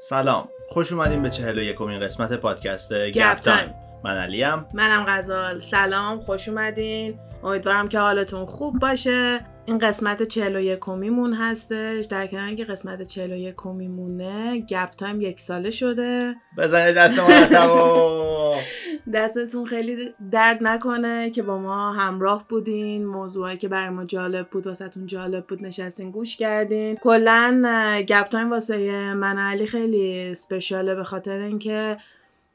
سلام. خوش اومدین به چهل و یکمین قسمت پادکست گپ تایم. من علیم. منم غزال. سلام خوش اومدین. امیدوارم که حالتون خوب باشه. این قسمت 41 کمیمون هستش. در کنار اینکه قسمت 41 کمیمونه گپ تایم یک ساله شده. بزنید دست مرتبا دستتون خیلی درد نکنه که با ما همراه بودین. موضوعی که برای ما جالب بود واسهتون جالب بود نشستین گوش کردین. کلا گپ تایم واسه من و علی خیلی سپشیاله به خاطر اینکه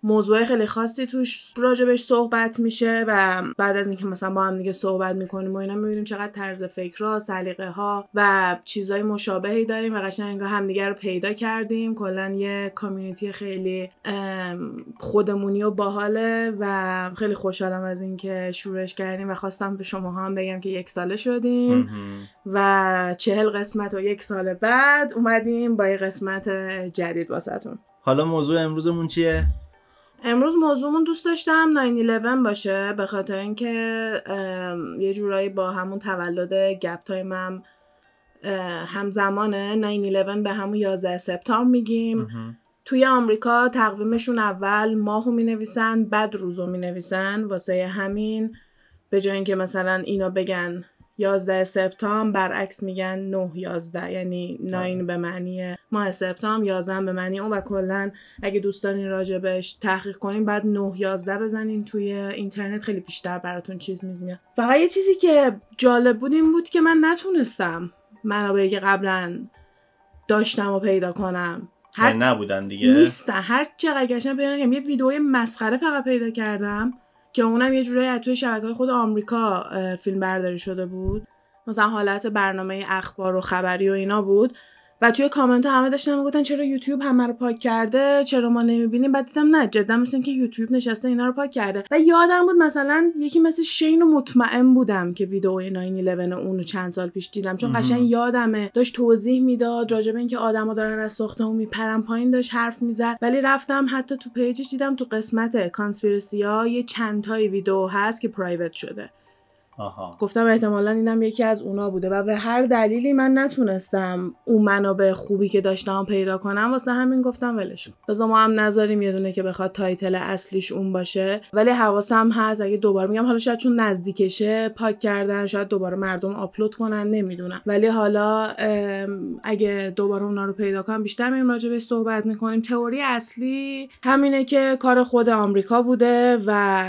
موضوع خیلی خاصی توش راجبش صحبت میشه و بعد از اینکه مثلا با هم دیگه صحبت می‌کنیم و اینا می‌بینیم چقدر طرز فکرها سلیقه ها و چیزای مشابهی داریم و قشنگ همدیگه رو پیدا کردیم کلا یه کامیونیتی خیلی خودمونی و باحاله و خیلی خوشحالم از اینکه شروعش کردیم و خواستم به شما هم بگم که یک ساله شدیم. و چهل قسمت و یک سال بعد اومدیم با یه قسمت جدید واسهتون حالا موضوع امروزمون چیه؟ امروز موضوعمون دوست داشتم 9-11 باشه به خاطر اینکه یه جورایی با همون تولد گپ تایمم اه، همزمانه 9-11 به همون 11 سپتامبر میگیم. توی آمریکا تقویمشون اول ماهو می نویسن بعد روزو می نویسن واسه همین به جای اینکه مثلا اینا بگن 11 سپتامبر برعکس میگن 9 11 یعنی 9 به معنی ماه سپتامبر 11 به معنی اون و کلا اگه دوست دارین راجبش تحقیق کنین بعد 9 11 بزنین توی اینترنت خیلی بیشتر براتون چیز میز میاد. فقط یه چیزی که جالب بود این بود که من نتونستم منابعی که قبلا داشتم و پیدا کنم. هر نبودن دیگه. نیستن. هر چقدر گشتم پیدا کردم. یه ویدئوی مسخره فقط پیدا کردم. که اونم یه جورایی از توی شبکه خود آمریکا فیلم برداری شده بود. مثلا حالت برنامه اخبار و خبری و اینا بود. و توی کامنت همه داشتن می‌گفتن چرا یوتیوب همه رو پاک کرده؟ چرا ما نمی‌بینیم؟ بعد دیدم نه جدا مثل اینکه یوتیوب نشسته اینا رو پاک کرده. و یادم بود مثلا یکی مثل شین و مطمئن بودم که ویدئو 911 اونو چند سال پیش دیدم. چون. قشنگ یادمه. داشت توضیح می‌داد راجع به اینکه آدما دارن از ساختمون میپرن پایین داشت حرف می‌زد. ولی رفتم حتی تو page ش دیدم تو قسمت conspiracy ها یه چند تایی ویدئو هست که private شده. آها. گفتم احتمالا اینم یکی از اونا بوده و به هر دلیلی من نتونستم اون منابع خوبی که داشتم پیدا کنم واسه همین گفتم ولش. بذار ما هم نذاریم یه دونه که بخواد title اصلیش اون باشه. ولی حواسم هست اگه دوباره میگم حالا شاید چون نزدیکشه پاک کردن شاید دوباره مردم آپلود کنن نمی‌دونم. ولی حالا اگه دوباره اونا رو پیدا کنم بیشتر میریم راجع بهش صحبت می‌کنیم. تئوری اصلی همینه که کار خود آمریکا بوده و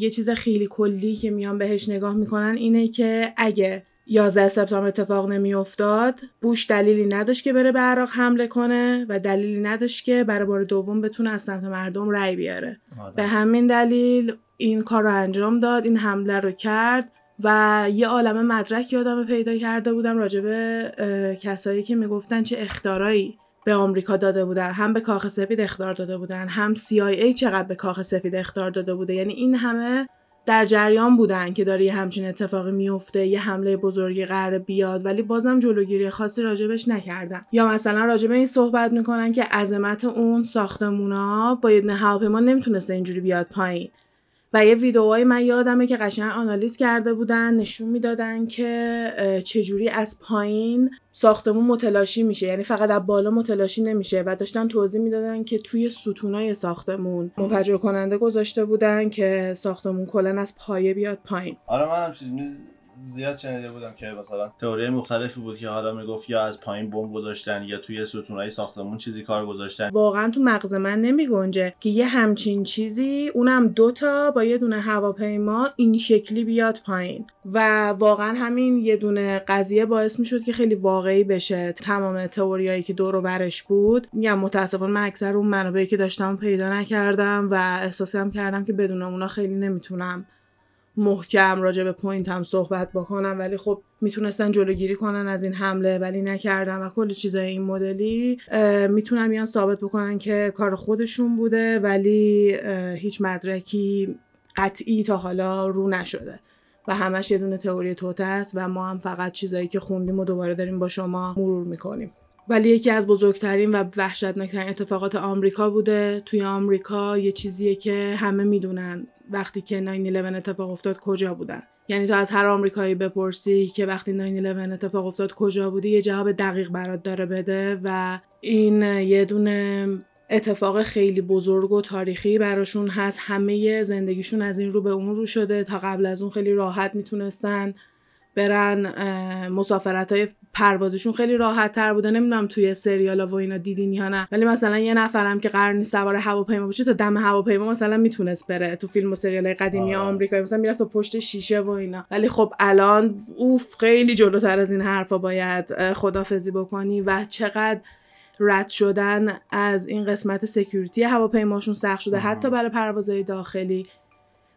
یه چیز خیلی کلی که میان بهش نگاه می‌کنن اینه که اگه 11 سپتامبر اتفاق نمیافتاد بوش دلیلی نداشت که بره به عراق حمله کنه و دلیلی نداشت که برای بار دوم بتونه از سمت مردم رأی بیاره. آره. به همین دلیل این کار رو انجام داد این حمله رو کرد و یه عالم مدرک یادم پیدا کرده بودم راجع به اه، کسایی که می‌گفتن چه اختارایی به آمریکا داده بودن. هم به کاخ سفید اختار داده بودن هم CIA چقدر به کاخ سفید اختار داده بوده. یعنی این همه در جریان بودن که داره یه همچین اتفاقی میفته یه حمله بزرگی قرار بیاد ولی بازم جلوگیری خاصی راجبش نکردن. یا مثلا راجب این صحبت می‌کنن که عظمت اون ساختمونا با یه هواپیما نمی‌تونسته اینجوری بیاد پایین. و یه ویدئوهای من یادمه که قشنگ آنالیز کرده بودن نشون می‌دادن که چجوری از پایین ساختمون متلاشی میشه. یعنی فقط از بالا متلاشی نمیشه و داشتن توضیح می‌دادن که توی ستونای ساختمون منفجر کننده گذاشته بودن که ساختمون کلا از پایه بیاد پایین. آره من هم چیز زیاد شنیده بودم که مثلا تئوری مختلفی بود که حالا می‌گفت یا از پایین بمب گذاشتن یا توی ستونهای ساختمون چیزی کار گذاشتن. واقعا تو مغز من نمی گنجه که یه همچین چیزی اونم دوتا با یه دونه هواپیما این شکلی بیاد پایین. و واقعا همین یه دونه قضیه باعث می شد که خیلی واقعی بشه تمام تئوریایی که دور و برش بود. میگم متاسفانه من اکثر اون منابعی که داشتم پیدا نکردم و احساسی هم کردم که بدون اونا خیلی نمی‌تونم محکم راجع به پوینت هم صحبت بکنم ولی خب می‌تونستن جلوگیری کنن از این حمله ولی نکردن و کل چیزای این مدلی. می‌تونن بیان ثابت بکنن که کار خودشون بوده ولی هیچ مدرکی قطعی تا حالا رو نشده. و همش یه دونه تئوری توته است و ما هم فقط چیزایی که خوندیم و دوباره داریم با شما مرور می‌کنیم. ولی یکی از بزرگترین و وحشتناکترین اتفاقات آمریکا بوده. توی آمریکا یه چیزیه که همه می‌دونن. وقتی که 9/11 اتفاق افتاد کجا بودن؟ یعنی تو از هر آمریکایی بپرسی که وقتی 9/11 اتفاق افتاد کجا بودی یه جواب دقیق برات داره بده و این یه دونه اتفاق خیلی بزرگ و تاریخی براشون هست. همه زندگیشون از این رو به اون رو شده. تا قبل از اون خیلی راحت می‌تونستن. برن مسافرت های پروازشون خیلی راحت تر بوده. نمی‌دونم توی سریالا و اینا دیدین یا نه. ولی مثلا یه نفرم که قرار نیست سوار هواپیما باشه تا دم هواپیما مثلا می‌تونست بره. تو فیلم و سریال قدیمی آره. آمریکایی مثلا می‌رفت تا پشت شیشه و اینا. ولی خب الان اوف خیلی جلوتر از این حرفا باید خدافزی بکنی و چقدر رد شدن از این قسمت security هواپیماشون سخت شده. حتی برای پروازهای داخلی.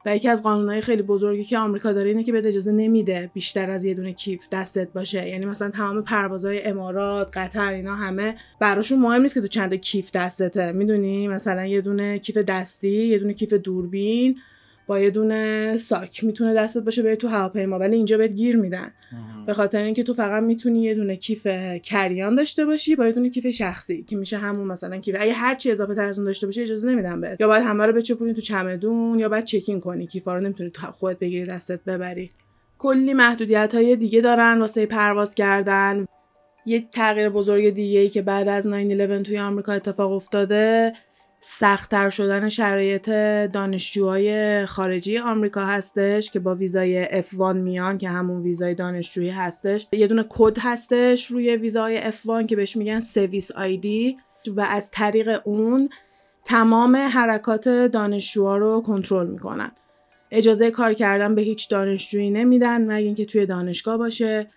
و یکی از قانونهای خیلی بزرگی که آمریکا داره اینه که بهت اجازه نمیده بیشتر از یه دونه کیف دستت باشه. یعنی مثلا تمام پروازهای امارات قطر اینا همه براشون مهم نیست که تو چند کیف دستته. می‌دونی؟ مثلا یه دونه کیف دستی یه دونه کیف دوربین. با یه دونه ساک می‌تونه دستت باشه بری تو هواپیما. ولی اینجا بهت گیر میدن. به خاطر اینکه تو فقط می‌تونی یه دونه کیف کریان داشته باشی با یه دونه کیف شخصی که میشه همون مثلا کیف. اگه هر چی اضافه تر از اون داشته باشی اجازه نمیدن بهت. یا باید همه رو بچپونی تو چمدون یا باید چکین کنی. کیفا رو نمی‌تونی تو خودت بگیری دستت ببری. کلی محدودیت های دیگه دارن واسه پرواز کردن. یه تغییر بزرگ دیگه ای که بعد از 9/11 توی آمریکا اتفاق افتاده سختتر شدن شرایط دانشجوهای خارجی آمریکا هستش که با ویزای F1 میان که همون ویزای دانشجویی هستش. یه دونه کد هستش روی ویزای F1 که بهش میگن سویس آیدی و از طریق اون تمام حرکات دانشجوها رو کنترل می‌کنن. اجازه کار کردن به هیچ دانشجویی نمیدن مگه اینکه توی دانشگاه باشه.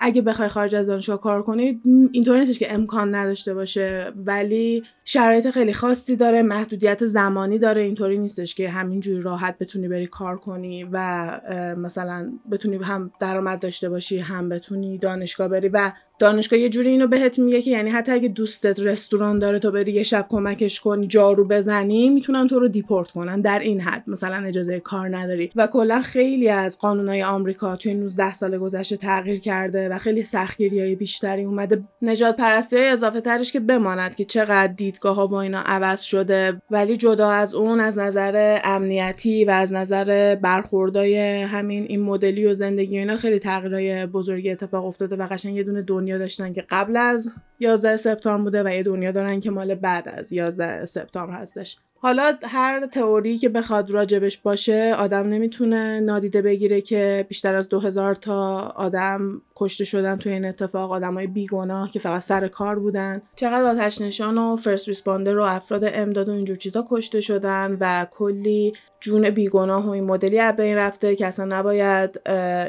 اگه بخوای خارج از دانشگاه کار کنی اینطوری نیستش که امکان نداشته باشه ولی شرایط خیلی خاصی داره محدودیت زمانی داره اینطوری نیستش که همینجوری راحت بتونی بری کار کنی و مثلا بتونی هم درآمد داشته باشی هم بتونی دانشگاه بری و دانشگاه یه جوری اینو بهت میگه که یعنی حتی اگه دوستت رستوران داره تو بری یه شب کمکش کنی جارو بزنی می‌تونن تو رو دیپورت کنن در این حد مثلا اجازه کار نداری. و کلا خیلی از قانونهای آمریکا توی 19 سال گذشته تغییر کرده و خیلی سختگیری های بیشتری اومده. نجات پرستی اضافه ترش که بماند که چقدر دیدگاه ها و اینا عوض شده. ولی جدا از اون از نظر امنیتی و از نظر برخوردای همین این مدلی و زندگی و اینا خیلی تغییرهای بزرگی اتفاق افتاده و قشنگ یه دونه دنیا داشتن که قبل از 11 سپتامبر بوده و یه دنیا دارن که مال بعد از 11 سپتامبر هستش. حالا هر تئوری که بخواد راجبش باشه آدم نمی‌تونه نادیده بگیره که بیشتر از 2000 تا آدم کشته شدن توی این اتفاق. آدمای بیگناه که فقط سر کار بودن. چقدر آتش نشان و فرست ریسپاندر و افراد امداد و اینجور چیزا کشته شدن و کلی جون بیگناه و این مدلی از بین رفته که اصلا نباید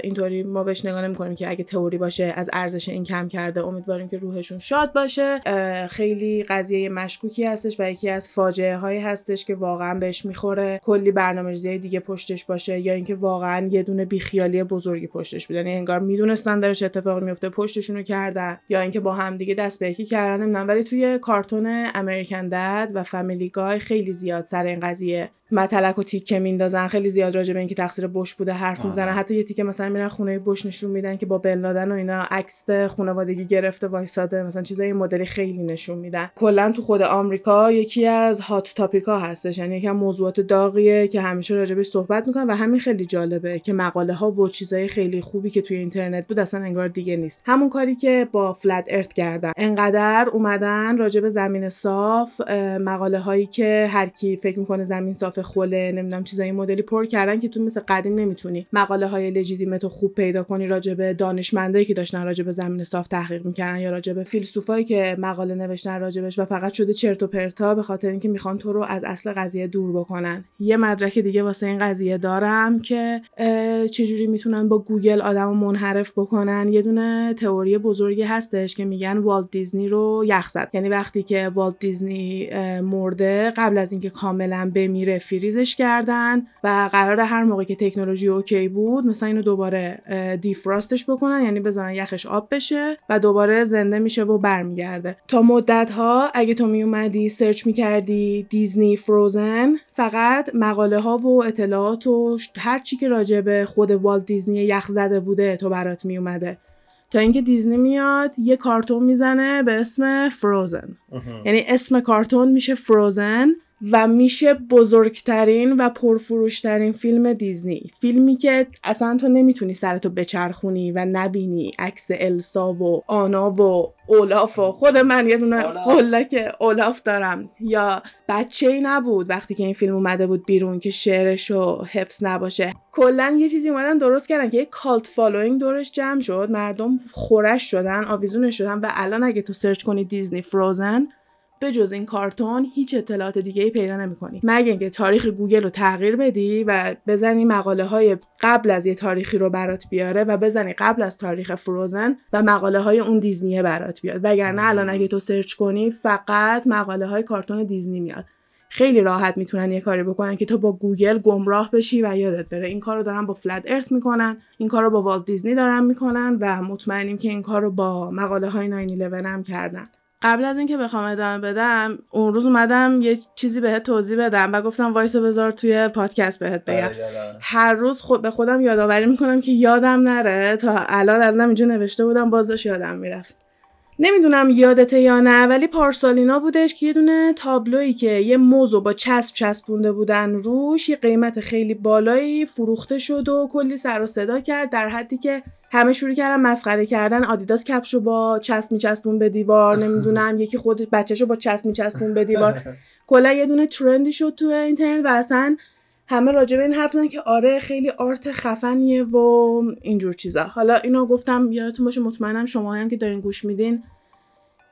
اینطوری ما بهش نگاه نمی‌کنیم که اگه تئوری باشه از ارزش این کم کرده امیدواریم که روحشون شاد باشه. خیلی قضیه مشکوکی هستش و یکی از فاجعه هایی هستش که واقعا بهش می‌خوره. کلی برنامه‌ریزی دیگه پشتش باشه یا اینکه واقعا یه دونه بیخیالی بزرگی پشتش بود یعنی انگار می‌دونستن داره اتفاقی میفته پشتشون رو کردن یا اینکه با هم دیگه دست به یکی کردن نمی‌دونم. ولی توی کارتون امریکن دد و فامیلی گای خیلی زیاد سر این قضیه متلک و تیکه میندازن. خیلی زیاد راجع به اینکه تقصیر بش بوده حرف می‌زنن. حتی یه تیکه مثلا میرن خونه بش نشون میدن که با بن و اینا عکس خانوادگی گرفته وایساده. مثلا چیزای مدلی خیلی نشون میدن. کلا تو خود آمریکا یکی از هات تاپیکا هستش. یعنی از موضوعات داغیه که همیشه راجبش صحبت می‌کنن و همین خیلی جالبه که مقاله ها و چیزای خیلی خوبی که توی اینترنت بود اصلا انگار دیگه نیست. همون کاری که با فلت ارت کردن. انقدر اومدن راجب زمین صاف مقاله هایی که هر کی فکر می‌کنه زمین صاف خله نمی‌دونم چیزای مدلی پر کردن که تو مثل قدیم نمی‌تونی مقاله های لجیتیمت خوب پیدا کنی راجع به دانشمندایی که داشتن راجع به زمین صاف تحقیق می‌کردن یا راجع به فیلسوفایی که مقاله نوشتن راجبش و فقط شده چرت و پرتا به خاطر اینکه می‌خوان تو رو از اصل قضیه دور بکنن. یه مدرک دیگه واسه این قضیه دارم که چجوری می‌تونن با گوگل آدمو منحرف بکنن؟ یه دونه تئوری بزرگی هستش که میگن والت دیزنی رو یخ زد. یعنی وقتی که والت دیزنی مرده قبل از اینکه کاملا بمیره فریزش کردن و قرار هر موقع که تکنولوژی okay بود مثلا اینو دوباره defrost ش بکنن یعنی بزنن یخش آب بشه و دوباره زنده میشه و برمیگرده. تا مدت ها اگه تو میومدی search می‌کردی دیزنی فروزن فقط مقاله ها و اطلاعات و هر چی که راجع به خود والت دیزنی یخ زده بوده تو برات میومده تا اینکه دیزنی میاد یه کارتون می‌زنه به اسم فروزن یعنی اسم کارتون میشه فروزن و میشه بزرگترین و پرفروشترین فیلم دیزنی. فیلمی که اصلا تو نمی‌تونی سرتو بچرخونی و نبینی. عکس السا و آنا و اولاف و خود من یه دونه قلک اولاف دارم. یا بچه ای نبود وقتی که این فیلم اومده بود بیرون که شعرش و حفظ نباشه. کلا یه چیزی اومدن درست کردن که یه cult following دورش جمع شد. مردم خورش شدن آویزونش شدن و الان اگه تو search کنی دیزنی فروزن به جز این کارتون هیچ اطلاعات دیگه ای پیدا نمی‌کنی. مگه اینکه تاریخ گوگل رو تغییر بدی و بزنی مقاله های قبل از یه تاریخی رو برات بیاره و بزنی قبل از تاریخ فروزن و مقاله های اون دیزنیه برات بیاد. وگرنه الان اگه تو search کنی فقط مقاله های کارتون دیزنی میاد. خیلی راحت می‌تونن یه کاری بکنن که تو با گوگل گمراه بشی و یادت بره. این کار رو دارن با flat earth می‌کنن این کار رو با والت دیزنی دارن می‌کنن و مطمئنیم که این کار رو با مقاله های 911 هم کردن. قبل از اینکه بخوام ادامه بدم اون روز اومدم یه چیزی بهت توضیح بدم و گفتم وایس بذار توی پادکست بهت بگم. هر روز خود به خودم یادآوری می‌کنم که یادم نره. تا الان الان اینجا نوشته بودم بازش یادم می‌رفت. نمی‌دونم یادته یا نه ولی پارسالینا بودش که یه دونه تابلویی که یه موزو با چسب چسبونده بودن روش یه قیمت خیلی بالایی فروخته شد و کلی سر و صدا کرد در حدی که همه شروع کردن مسخره کردن. آدیداس کفشو با چسب میچسبون به دیوار نمی‌دونم یکی خود بچهشو با چسب میچسبون به دیوار. کلا یه دونه ترندی شد تو اینترنت و اصلا همه راجع به این حرف که آره خیلی آرت خفنیه و اینجور چیزا. حالا اینو گفتم یادتون باشه مطمئنم شما هم که دارین گوش میدین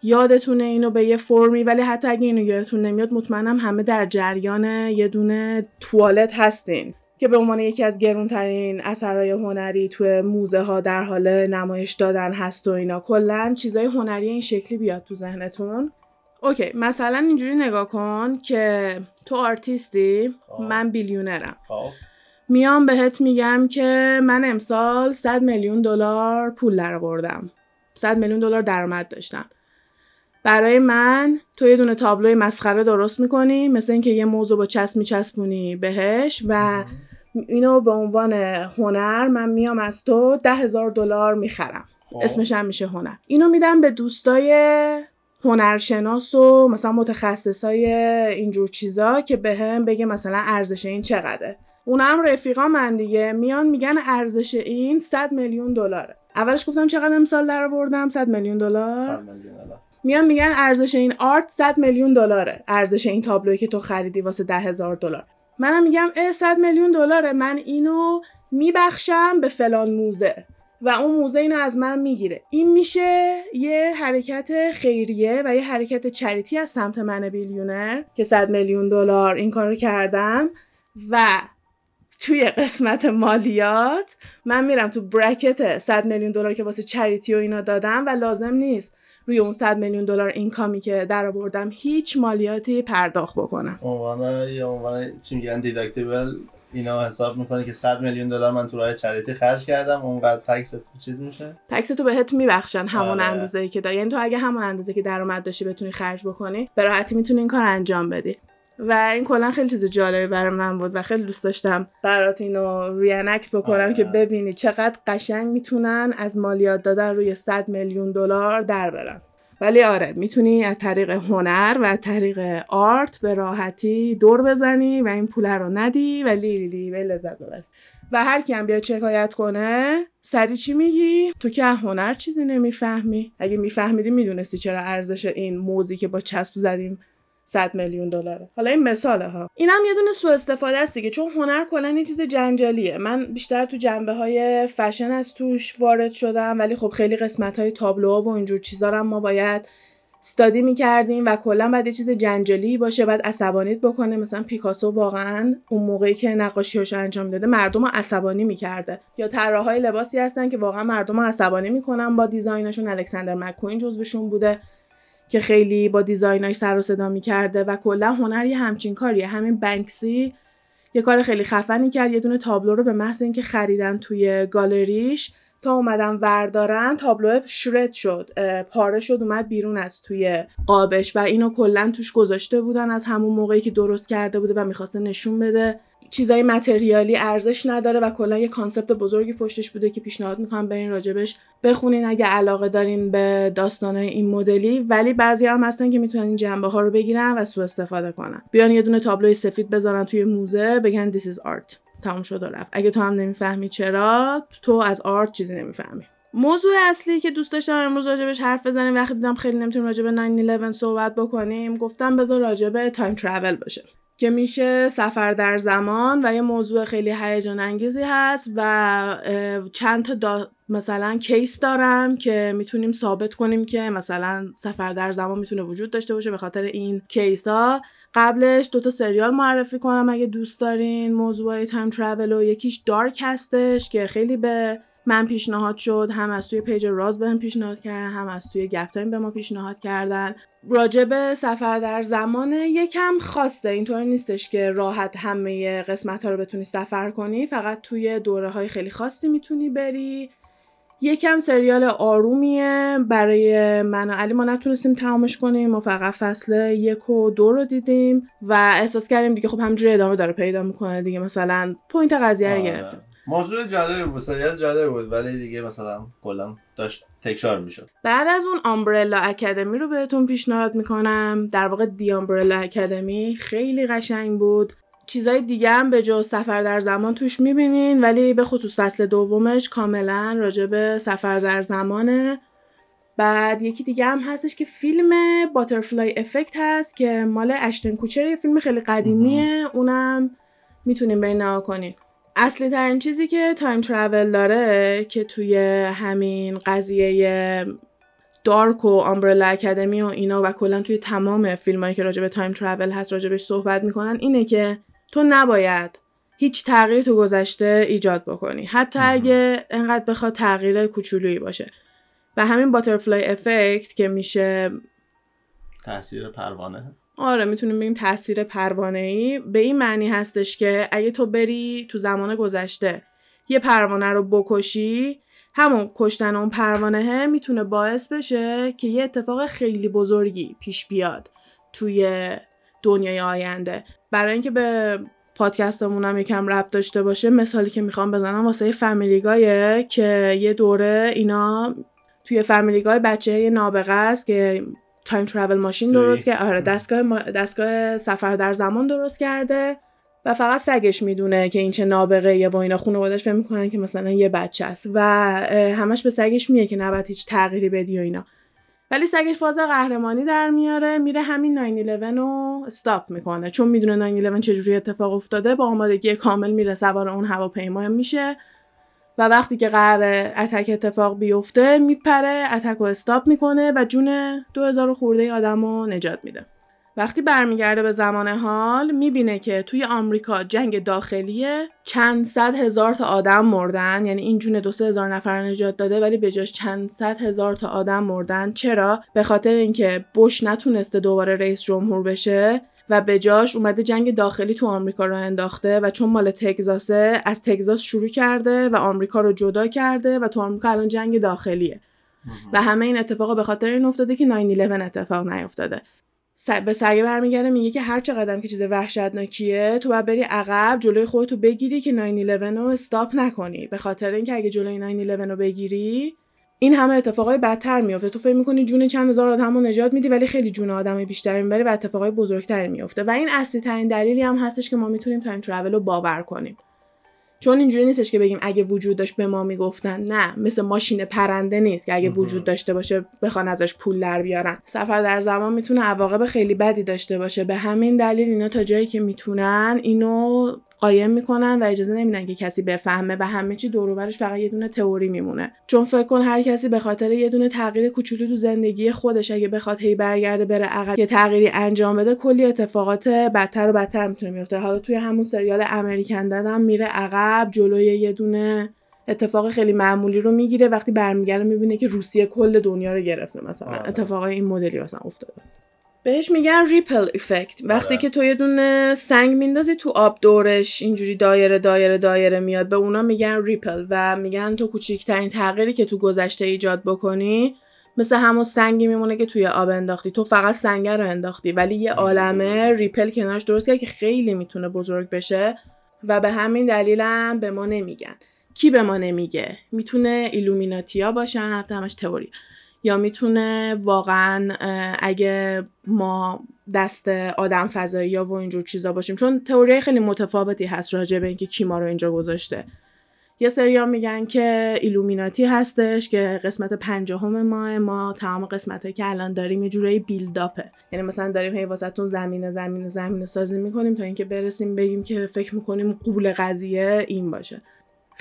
یادتونه اینو به یه فرمی ولی حتی اگه اینو یادتون نمیاد مطمئنم همه در جریان یه دونه توالت هستین که به عنوان یکی از گرونترین اثرهای هنری توی موزه ها در حال نمایش دادن هست و اینا. کلا چیزای هنری این شکلی بیاد تو ذهنتون. اوکی مثلا اینجوری نگاه کن که تو آرتیستی خب. من بیلیونرم خب. میام بهت میگم که من امسال 100 میلیون دلار پول درآوردم 100 میلیون دلار درآمد داشتم برای من تو یه دونه تابلوی مسخره درست می‌کنی مثل اینکه یه موضوع با چسب میچسبونی بهش و اینو به عنوان هنر من میام از تو ده هزار دلار می‌خرم خب. اسمش هم میشه هنر اینو میدم به دوستای هنرشناس و مثلا متخصص های اینجور چیزا که به هم بگه مثلا ارزش این چقدره. اونا هم رفیقا من دیگه. میان میگن ارزش این 100 میلیون دلاره. اولش گفتم چقدر امسال در آوردم 100 میلیون دلار. میان میگن ارزش این آرت 100 میلیون دلاره. ارزش این تابلویی که تو خریدی واسه ده هزار دلار. منم میگم اه 100 میلیون دلاره. من اینو میبخشم به فلان موزه. و اون موزه اینو از من می‌گیره. این میشه یه حرکت خیریه و یه حرکت چریتی از سمت من بیلیونر که 100 میلیون دلار این کارو کردم و توی قسمت مالیات من میرم تو برکت 100 میلیون دلار که واسه چریتی و اینا دادم و لازم نیست روی اون 100 میلیون دلار اینکامی که در آوردم هیچ مالیاتی پرداخت بکنم. عنوان یا عنوان چی میگن؟ دیداکتیبل اینا حساب می‌کنه که 100 میلیون دلار من تو راه چریتی خرج کردم اونقدر تکس چیز میشه تکس تو بهت میبخشن همون آره. اندازه که داری یعنی تو اگه همون اندازه که درآمد داشتی بتونی خرج بکنی به راحتی می‌تونی این کار انجام بدی و این کلا خیلی چیز جالبی برای من بود و خیلی دوست داشتم برات اینو ریانکت بکنم آره. که ببینی چقدر قشنگ می‌تونن از مالیات دادن روی 100 میلیون دلار در برن ولی آره می‌تونی از طریق هنر و از طریق آرت به راحتی دور بزنی و این پول رو ندی ولی لی به لذت ببری. و هر کی هم بیاد شکایت کنه سری چی میگی؟ تو که هنر چیزی نمی‌فهمی. اگه میفهمیدی می‌دونستی چرا ارزش این موزی که با چسب زدیم. 100 میلیون دلاره. حالا این مثاله ها. اینم یه دونه سوء استفاده است دیگه چون هنر کلا یه چیز جنجالیه. من بیشتر تو جنبه های فشن از توش وارد شدم ولی خب خیلی قسمت های تابلوها و اینجور چیزا رو ما باید استادی می‌کردیم و کلا باید یه چیز جنجالی باشه بعد عصبانیت بکنه. مثلا پیکاسو واقعا اون موقعی که نقاشیاشو انجام داده مردم رو عصبانی می‌کرده. یا طراحهای لباسی هستن که واقعا مردم رو عصبانی می‌کنن با دیزاینشون الکساندر مکوین جزوشون بوده. که خیلی با design اش سر و صدا می‌کرده و کلا هنر یه همچین کاریه. همین بنکسی یه کار خیلی خفنی کرد یه دونه تابلو رو به محض اینکه خریدن توی گالریش تا اومدن وردارن تابلو shred شد پاره شد اومد بیرون از توی قابش و اینو کلا توش گذاشته بودن از همون موقعی که درست کرده بوده و می‌خواسته نشون بده. چیزای material ی ارزش نداره و کلا یه concept بزرگی پشتش بوده که پیشنهاد می‌کنم برین راجبش بخونین اگه علاقه دارین به داستانای این مدلی. ولی بعضی هم هستن که می‌تونن این جنبه ها رو بگیرن و سوء استفاده کنن. بیان یه دونه تابلوی سفید بزنن توی موزه بگن this is art. تموم شد و رفت. اگه تو هم نمی‌فهمی چرا تو از art چیزی نمی‌فهمی. موضوع اصلی که دوست داشتم امروز راجبش حرف بزنیم وقتی دیدم خیلی نمی‌تونیم راجب 911 صحبت بکنیم گفتم بذار راجب time travel باشه. که میشه سفر در زمان و یه موضوع خیلی هیجان انگیزی هست و چند تا دا مثلا case دارم که می‌تونیم ثابت کنیم که مثلا سفر در زمان می‌تونه وجود داشته باشه به خاطر این case ها قبلش دو تا سریال معرفی کنم اگه دوست دارین. موضوع time travel و یکیش دارک هستش که خیلی به من پیشنهاد شد هم از توی page راز بهم پیشنهاد کردن هم از توی گپ تایم به ما پیشنهاد کردن. راجب سفر در زمان یکم خاصه اینطور نیستش که راحت همه قسمت ها رو بتونی سفر کنی فقط توی دوره های خیلی خاصی می‌تونی بری. یکم سریال آرومیه برای من و علی ما نتونستیم تمامش کنیم ما فقط فصل یک و دو رو دیدیم و احساس کردیم دیگه خب همجوری ادامه داره پیدا می‌کنه دیگه. مثلا point قضیه رو گرفتیم. موضوع جالب بود سریال جالب بود ولی دیگه مثلا کلا داشت تکرار می‌شد. بعد از اون آمبرلا اکادمی رو بهتون پیشنهاد می‌کنم. در واقع دی آمبرلا اکادمی خیلی قشنگ بود. چیزای دیگه هم به جز سفر در زمان توش می‌بینین ولی به خصوص فصل دومش کاملا راجع به سفر در زمانه. بعد یکی دیگه هم هستش که فیلم Butterfly Effect هست که مال اشتن کوچر یه فیلم خیلی قدیمیه. اونم می‌تونیم برین نگاه کنین. اصلی ترین چیزی که time travel داره که توی همین قضیه Dark و Umbrella Academy و اینا و کلا توی تمام فیلمایی که راجع به time travel هست راجبش صحبت می‌کنن اینه که تو نباید هیچ تغییر تو گذشته ایجاد بکنی. حتی اگه انقدر بخواد تغییر کوچولویی باشه. و همین باترفلای افکت که میشه تاثیر پروانه. آره می‌تونیم بگیم تاثیر پروانه ای به این معنی هستش که اگه تو بری تو زمان گذشته یه پروانه رو بکشی همون کشتن اون پروانه می‌تونه باعث بشه که یه اتفاق خیلی بزرگی پیش بیاد توی دنیای آینده. برای اینکه به پادکستمون هم یکم رب داشته باشه مثالی که می‌خوام بزنم واسه فامیلیگایه که یه دوره اینا توی فامیلیگای بچه نابغه است که تایم ترافل ماشین درست کرده آره دستگاه دستگاه سفر در زمان درست کرده و فقط سگش می‌دونه که این چه نابغه یه و اینا. خانواده‌اش فکر می‌کنن که مثلا یه بچه است و همش به سگش میگه که نباید هیچ تغییری بدی و اینا. ولی سگش فاز قهرمانی در میاره میره همین 911 رو استاپ می‌کنه. چون می‌دونه 911 چجوری اتفاق افتاده با آمادگی کامل میره سوار اون هواپیما میشه. و وقتی که قرار اتک اتفاق بیفته میپره اتک رو استاپ می‌کنه و جون 2000 خورده آدم رو نجات میده. وقتی برمیگرده به زمان حال می‌بینه که توی آمریکا جنگ داخلیه چند صد هزار تا آدم مردن. یعنی این جون دو سه هزار نفر نجات داده ولی به جاش چند صد هزار تا آدم مردن. چرا؟ به خاطر اینکه بش نتونسته دوباره رئیس جمهور بشه. و به جاش اومده جنگ داخلی تو آمریکا رو انداخته و چون مال تگزاسه از تگزاس شروع کرده و آمریکا رو جدا کرده و تو آمریکا الان جنگ داخلیه. و همه این اتفاقا به خاطر این افتاده که 911 اتفاق نیفتاده. به سگه برمیگرده میگه که هر چه قدم که چیز وحشتناکیه تو باید بری عقب جلوی خودتو بگیری که 911 رو stop نکنی. به خاطر اینکه اگه جلوی 911 رو بگیری این همه اتفاقای بدتر میافته. تو فکر می‌کنی جون چند هزار آدم رو نجات میدی ولی خیلی جون آدم بیشتری می‌بری و اتفاقای بزرگتری میافته. و این اصلی ترین دلیلی هم هستش که ما می‌تونیم time travel رو باور کنیم. چون اینجوری نیستش که بگیم اگه وجود داشت به ما می‌گفتن. نه مثل ماشین پرنده نیست که اگه وجود داشته باشه بخوان ازش پول در بیارن. سفر در زمان می‌تونه عواقب خیلی بدی داشته باشه. به همین دلیل اینا تا جایی که می‌تونن اینو قایم می‌کنن و اجازه نمیدن که کسی بفهمه و همه چی دور فقط یه دونه تئوری میمونه. چون فکر کن هر کسی به خاطر یه دونه تغییر کوچولو تو زندگی خودش اگه بخواد هی برگرده بره عقب یه تغییری انجام بده کلی اتفاقات بدتر و بدتر می‌تونه میفته حالا توی همون سریال امریکن دادم میره عقب جلوی یه دونه اتفاق خیلی معمولی رو می‌گیره وقتی برمیگرده می‌بینه که روسیه کل دنیا رو گرفته مثلا. آره. اتفاقای این مدلی مثلا افتاده. بهش میگن ripple effect وقتی آره. که تو یه دونه سنگ میندازی تو آب دورش اینجوری دایره دایره دایره میاد. به اونا میگن ripple و میگن تو کوچیکترین تغییری که تو گذشته ایجاد بکنی مثل همون سنگی میمونه که توی آب انداختی. تو فقط سنگه رو انداختی ولی یه عالمه ripple کنارش درست کرد که خیلی می‌تونه بزرگ بشه و به همین دلیلم به ما نمیگن. کی به ما نمیگه؟ می‌تونه Illuminati ا باشن همش تئوری. یا می‌تونه واقعا اگه ما دست آدم فضایی یا و اینجور چیزا باشیم چون تئوری خیلی متفاوتی هست راجع به اینکه کی ما رو اینجا گذاشته. یه سری میگن که ایلومیناتی هستش که قسمت پنجاهم ماه ما تمام قسمت که الان داریم یه جورایی بیلداپه یعنی مثلا داریم هی واسهتون زمینه زمینه زمینه سازی می‌کنیم تا اینکه برسیم بگیم که فکر می‌کنیم قول قضیه این باشه.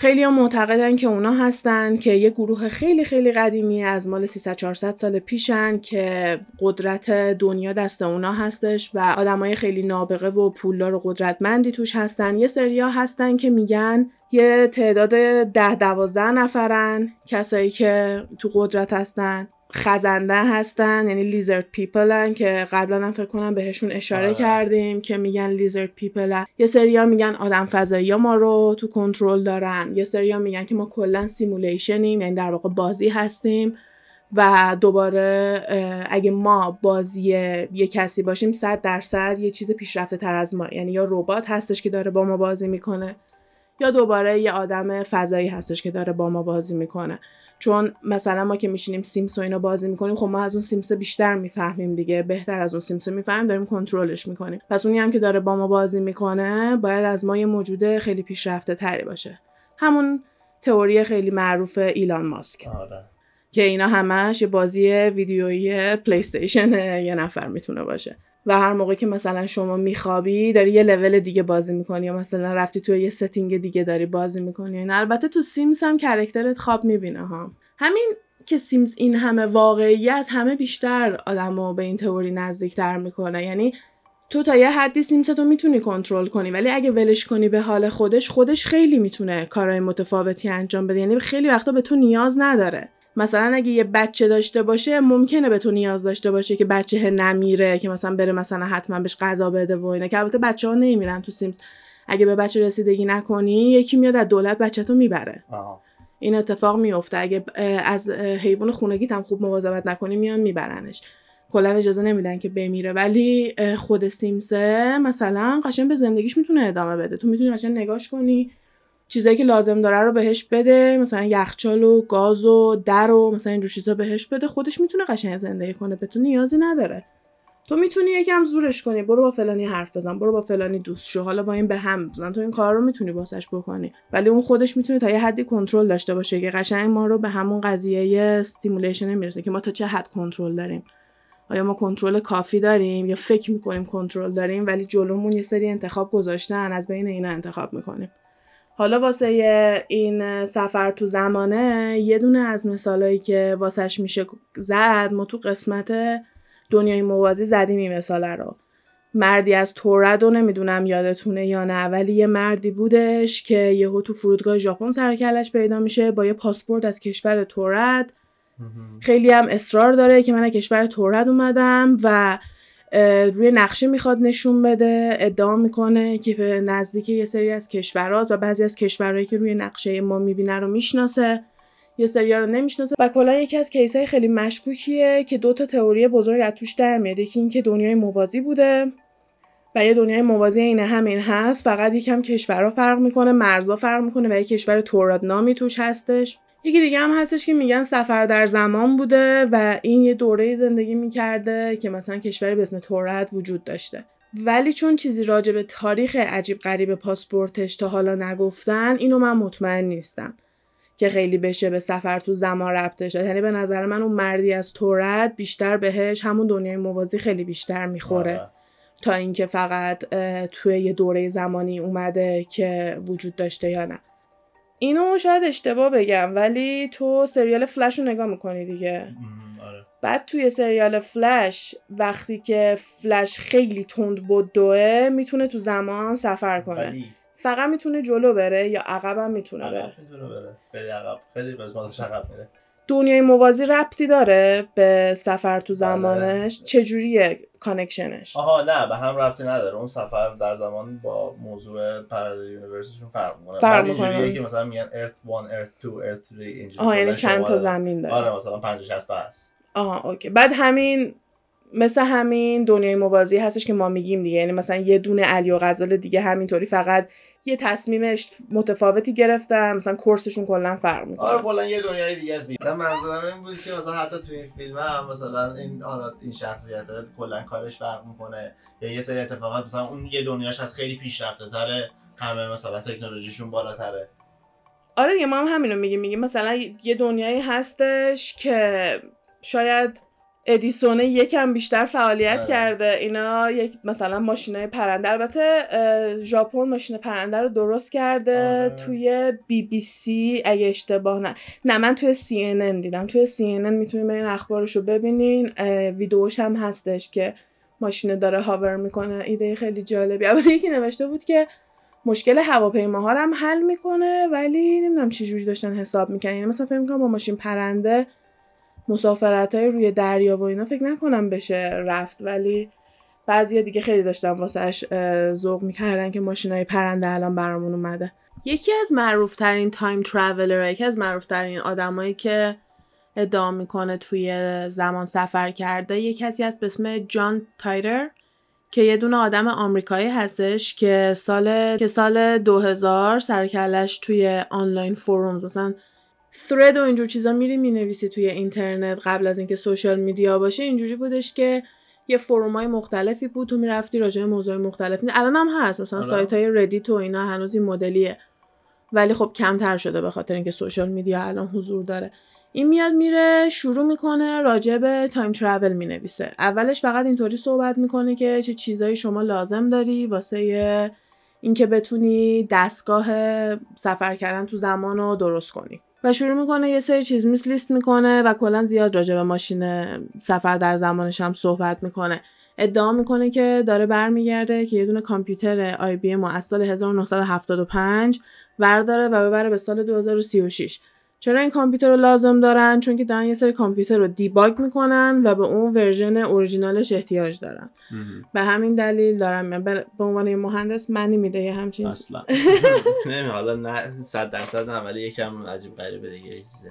خیلی ها معتقدن که اونا هستن که یه گروه خیلی خیلی قدیمی از مال 300 400 سال پیشن که قدرت دنیا دست اونا هستش و آدمای خیلی نابغه و پولدار و قدرتمندی توش هستن. یه سریا هستن که میگن یه تعداد ده دوازده نفرن کسایی که تو قدرت هستن. خزنده هستن یعنی lizard people ن که قبلا هم فکر کنم بهشون اشاره آره. کردیم که میگن lizard people ن یه سریا میگن آدم فضایی ما رو تو کنترل دارن. یه سریا میگن که ما کلا simulation یم یعنی در واقع بازی هستیم و دوباره اگه ما بازی یه کسی باشیم صد درصد یه چیز پیشرفته تر از ما. یعنی یا ربات هستش که داره با ما بازی می‌کنه یا دوباره یه آدم فضایی هستش که داره با ما بازی می‌کنه. چون مثلا ما که میشینیم سیمس و اینا بازی می‌کنیم خب ما از اون سیمس بیشتر می‌فهمیم دیگه بهتر از اون سیمس می‌فهمیم داریم کنترلش می‌کنیم. پس اونی هم که داره با ما بازی می‌کنه باید از ما یه موجود خیلی پیشرفته تری باشه. همون تئوری خیلی معروف ایلان ماسک. آره. که اینا همش یه بازی ویدیویی play یه نفر می‌تونه باشه. و هر موقع که مثلا شما میخوابی داری یه لول دیگه بازی می‌کنی یا مثلا رفتی توی یه setting دیگه داری بازی می‌کنی این البته تو Sims هم character ت خواب می‌بینه ها. همین که Sims این همه واقعی از همه بیشتر آدمو به این تئوری نزدیکتر می‌کنه. یعنی تو تا یه حدی Sims تو می‌تونی کنترل کنی ولی اگه ولش کنی به حال خودش خودش خیلی می‌تونه کارهای متفاوتی انجام بده. یعنی خیلی وقتا به تو نیاز نداره. مثلا اگه یه بچه داشته باشه ممکنه به تو نیاز داشته باشه که بچه نمیره که مثلا بره مثلا حتما بهش غذا بده و اینا. که البته بچه ها نمیرن تو سیمز. اگه به بچه رسیدگی نکنی یکی میاد از دولت بچه تو می‌بره. آها. این اتفاق میفته. اگه از حیوان خونگیت هم خوب مواظبت نکنی میان میبرنش. کلا اجازه نمیدن که بمیره. ولی خود سیمسه مثلا قشنگ به زندگیش می‌تونه ادامه بده. تو می‌تونی قشنگ نگاش کنی. چیزایی که لازم داره رو بهش بده مثلا یخچال و گاز و در و مثلا اینجور چیزا بهش بده خودش می‌تونه قشنگ زندگی کنه به تو نیازی نداره. تو می‌تونی یکم زورش کنی برو با فلانی حرف بزن برو با فلانی دوست شو حالا با این به هم بزن تو این کار رو می‌تونی واسش بکنی. ولی اون خودش می‌تونه تا یه حدی کنترل داشته باشه که قشنگ ما رو به همون قضیه simulation می‌رسه که ما تا چه حد کنترل داریم. آیا ما کنترل کافی داریم یا فکر می‌کنیم کنترل داریم ولی جلومون یه سری انتخاب گذاشتن از بین اینا انتخاب می‌کنیم. حالا واسه این سفر تو زمانه یه دونه از مثالایی که واسش میشه زد ما تو قسمت دنیای موازی زدیم این مثاله رو مردی از تورد رو نمی‌دونم یادتونه یا نه ولی یه مردی بودش که یهو تو فرودگاه ژاپن سر کلش پیدا میشه با یه پاسپورت از کشور تورد. خیلی هم اصرار داره که من از کشور تورد اومدم و روی نقشه می‌خواد نشون بده ادعا می‌کنه که به نزدیک یه سری از کشورهاست و بعضی از کشورهایی که روی نقشه ما می‌بینه رو می‌شناسه. یه سری رو نمی‌شناسه و کلا یکی از کیسای خیلی مشکوکیه که دو تا تئوری بزرگ از توش در میاد. یکی اینکه دنیای موازی بوده و یه دنیای موازی این همین هست. فقط یکم کشورها فرق می‌کنه مرزا فرق می‌کنه و یه کشور توراد نامی توش هستش. یکی دیگه هم هستش که میگن سفر در زمان بوده و این یه دوره زندگی می‌کرده که مثلا کشوری به اسم تورد وجود داشته. ولی چون چیزی راجع به تاریخ عجیب غریب پاسپورتش تا حالا نگفتن اینو من مطمئن نیستم که خیلی بشه به سفر تو زمان ربطش. داد یعنی به نظر من اون مردی از تورد بیشتر بهش همون دنیای موازی خیلی بیشتر می‌خوره. آره. تا اینکه فقط توی یه دوره زمانی اومده که وجود داشته یا نه. اینو شاید اشتباه بگم ولی تو سریال فلش رو نگاه می‌کنی دیگه. آره. بعد توی سریال فلش وقتی که فلش خیلی تند بدوه می‌تونه تو زمان سفر کنه. ولی؟ فقط می‌تونه جلو بره یا عقب هم می‌تونه بره. عقب می‌تونه بره. خیلی عقب خیلی قسمتش عقب بره دنیای موازی ربطی داره به سفر تو زمانش؟ چجوریه connection ش آها نه به هم ربطی نداره. اون سفر در زمان با موضوع parallel universe شون فرق می‌کنه. فرق می‌کنه. که مثلا میگن earth 1 earth 2 earth 3 اینجوری آها یعنی چند تا. زمین داره. آره مثلا 50 60 تا هست. آها okay. بعد همین مثل همین دنیای موازی هستش که ما میگیم دیگه. یعنی مثلا یه دونه علی و غزال دیگه همینطوری فقط یه تصمیمش متفاوتی گرفتن مثلا کورسشون کلا فرق آره می‌کنه کلا یه دنیای دیگه است دیگه. من منظورم این بود که مثلا حتی تو این فیلم هم مثلا این حالا این شخصیت کلا کارش فرق می‌کنه. یا یه سری اتفاقات مثلا اون یه دنیاش از خیلی پیشرفته تره همه مثلا تکنولوژیشون بالاتره. آره دیگه ما هم همینو میگیم. میگیم مثلا یه دنیایی هستش که شاید ادیسون یکم بیشتر فعالیت آره. کرده. اینا یک مثلا ماشینای پرنده. البته ژاپن ماشین پرنده رو درست کرده آره. توی بی بی سی. اگه اشتباه نه. نه من توی سی ان ان دیدم. توی سی ان ان می‌تونین برین اخبارش رو ببینین. ویدیوش هم هستش که ماشین داره هاور می‌کنه. ایده خیلی جالبی. البته یکی نوشته بود که مشکل هواپیماها هم حل می‌کنه ولی نمی‌دونم چه جوری داشتن حساب می‌کنن یعنی مثلا فکر می‌کنم با ماشین پرنده مسافرت های روی دریا و اینا فکر نکنم بشه رفت ولی بعضی دیگه خیلی داشتن واسهش ذوق می‌کردن که ماشین های پرنده الان برامون اومده. یکی از معروف ترین time traveler یکی از معروف ترین آدمایی که ادعا می‌کنه توی زمان سفر کرده یه کسی هست به اسم جان تایتر که یه دونه آدم آمریکایی هستش که سال که سال 2000 سر و کله‌ش توی online forums مثلا thread و اینجور چیزا میری می‌نویسی توی اینترنت قبل از اینکه social media باشه اینجوری بودش که یه forum های مختلفی بود تو می‌رفتی راجع به موضوع مختلف. الان هم هست مثلا. سایت های Reddit و اینا هنوز این مدلیه. ولی خب کمتر شده به خاطر اینکه social media الان حضور داره. این میاد میره شروع می‌کنه راجع به time travel می‌نویسه. اولش فقط اینطوری صحبت می‌کنه که چه چیزایی شما لازم داری واسه اینکه بتونی دستگاه سفر کردن تو زمان رو درست کنی. و شروع می‌کنه یه سری چیز میز لیست می‌کنه و کلا زیاد راجع به ماشین سفر در زمانش هم صحبت می‌کنه. ادعا می‌کنه که داره برمیگرده که یه دونه کامپیوتر IBM از سال 1975 ورداره و ببره به سال 2036 چرا این کامپیوتر رو لازم دارن؟ چون که دارن یه سری کامپیوتر رو debug می‌کنن و به اون version original ش احتیاج دارن. به همین دلیل دارم. به عنوان یه مهندس معنی میده یه همچین اصلا. نمی حالا نه صد درصد نه ولی یکم عجیب غریبه دیگه یه چیزه.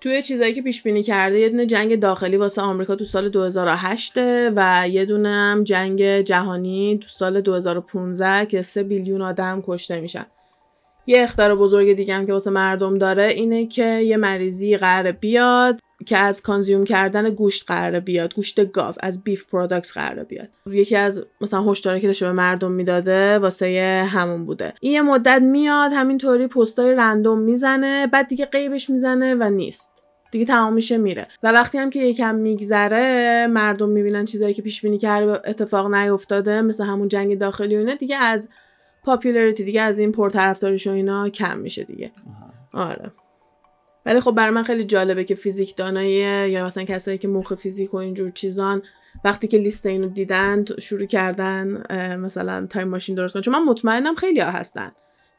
توی چیزایی که پیش بینی کرده یه دونه جنگ داخلی واسه آمریکا تو سال 2008 و یه دونه هم جنگ جهانی تو سال 2015 که 3 billion آدم کشته میشن. یه اخطار بزرگ دیگه هم که واسه مردم داره اینه که یه مریضی قراره بیاد که از consume کردن گوشت قراره بیاد گوشت گاو از beef products قراره بیاد. یکی از مثلا هشداری که داشته به مردم می‌داده واسه همون بوده. این یه مدت میاد همینطوری پستای random می‌زنه بعد دیگه غیبش می‌زنه و نیست. دیگه تمام میشه میره. و وقتی هم که یکم میگذره مردم می‌بینن چیزایی که پیش بینی کرده اتفاق نیفتاده مثل همون جنگ داخلی و دیگه از popularity دیگه از این پرطرفداریش و اینا کم میشه دیگه. آره. ولی خب برای من خیلی جالبه که فیزیکدانایی یا مثلا کسایی که مخ فیزیک و اینجور چیزان وقتی که لیست اینو دیدن شروع کردن مثلا time machine درست کنن. چون من مطمئنم خیلی ها هستن.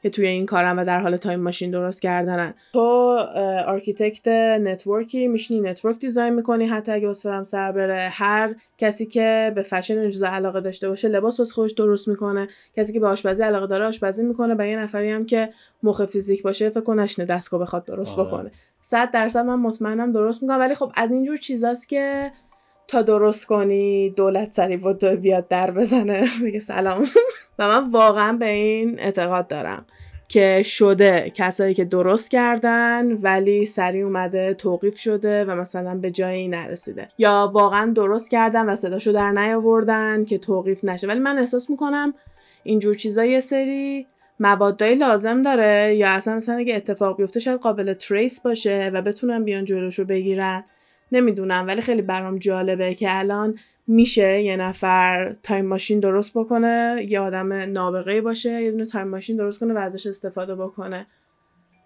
که توی این کارن و در حال time machine درست کردنن. تو architect network ی میشینی network design می‌کنی حتی اگه واسه سر بره. هر کسی که به فشن این علاقه داشته باشه لباس واسه خودش درست می‌کنه. کسی که به آشپزی علاقه داره آشپزی می‌کنه و یه نفری هم که مخ فیزیک باشه فکر کن نشینه دستگاه بخواد درست آره. بکنه. صد درصد من مطمئنم درست می‌کنم. ولی خب از اینجور چیزاست که تا درست کنی دولت سریع باهات بیاد در بزنه. بگه سلام. و من واقعا به این اعتقاد دارم. که شده کسایی که درست کردن ولی سری اومده توقیف شده و مثلا به جایی نرسیده. یا واقعا درست کردن و صداشو در نیاوردن که توقیف نشه. ولی من احساس می‌کنم اینجور چیزا یه سری موادایی لازم داره یا اصلا مثلا اگه اتفاق بیفته شاید قابل تریس باشه و بتونن بیان جلوشو بگیرن. نمی‌دونم ولی خیلی برام جالبه که الان میشه یه نفر time machine درست بکنه یه آدم نابغه باشه یه دونه time machine درست کنه و ازش استفاده بکنه.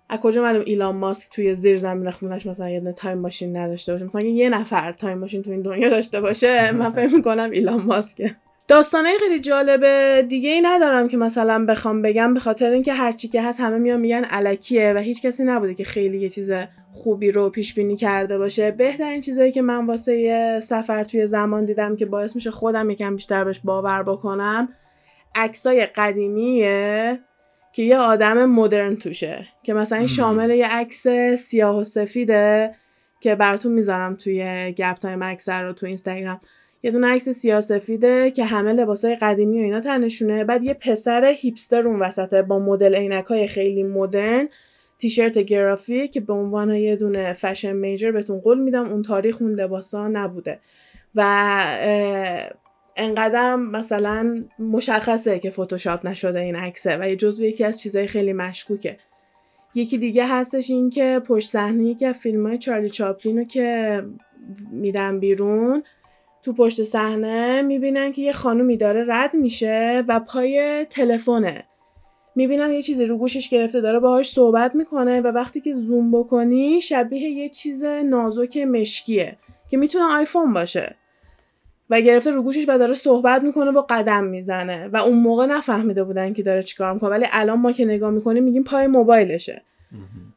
از کجا معلوم ایلان ماسک توی زیر زمین خونش مثلا یه دونه time machine نداشته باشه؟ مثلا یه نفر time machine تو این دنیا داشته باشه من فکر می‌کنم ایلان ماسکه. داستانه خیلی جالب دیگه ای ندارم که مثلا بخوام بگم به خاطر اینکه هرچی که هست همه میان میگن الکیه و هیچ کسی نبوده که خیلی یه چیز خوبی رو پیش بینی کرده باشه. بهترین چیزایی که من واسه یه سفر توی زمان دیدم که باعث میشه خودم یکم بیشتر بهش باور بکنم عکسای قدیمیه که یه آدم مدرن توشه که مثلا شامل یه عکس سیاه و سفیده که براتون می‌ذارم توی گپ تایم اکثر رو تو اینستاگرام. یه دونه عکس سیاه سفیده که همه لباسای قدیمی و اینا تنشونه. بعد یه پسر hipster اون وسطه با مدل عینکای خیلی مدرن تیشرت graphic که به عنوان یه دونه fashion major بهتون قول میدم اون تاریخ اون لباسا نبوده. و انقدرم مثلا مشخصه که فتوشاپ نشده این عکسه و یه جزو یکی از چیزهای خیلی مشکوکه. یکی دیگه هستش این که پشت صحنه که فیلم های چارلی چاپلین رو که میدن بیرون تو پشت صحنه می‌بینن که یه خانومی داره رد میشه و پای تلفنه. می‌بینن یه چیزی رو گوشش گرفته داره باهاش صحبت می‌کنه و وقتی که زوم بکنی شبیه یه چیز نازک مشکیه که می‌تونه آیفون باشه. و گرفته رو گوشش و داره صحبت می‌کنه و قدم می‌زنه. و اون موقع نفهمیده بودن که داره چیکار می‌کنه. ولی الان ما که نگاه می‌کنیم میگیم پای موبایلشه.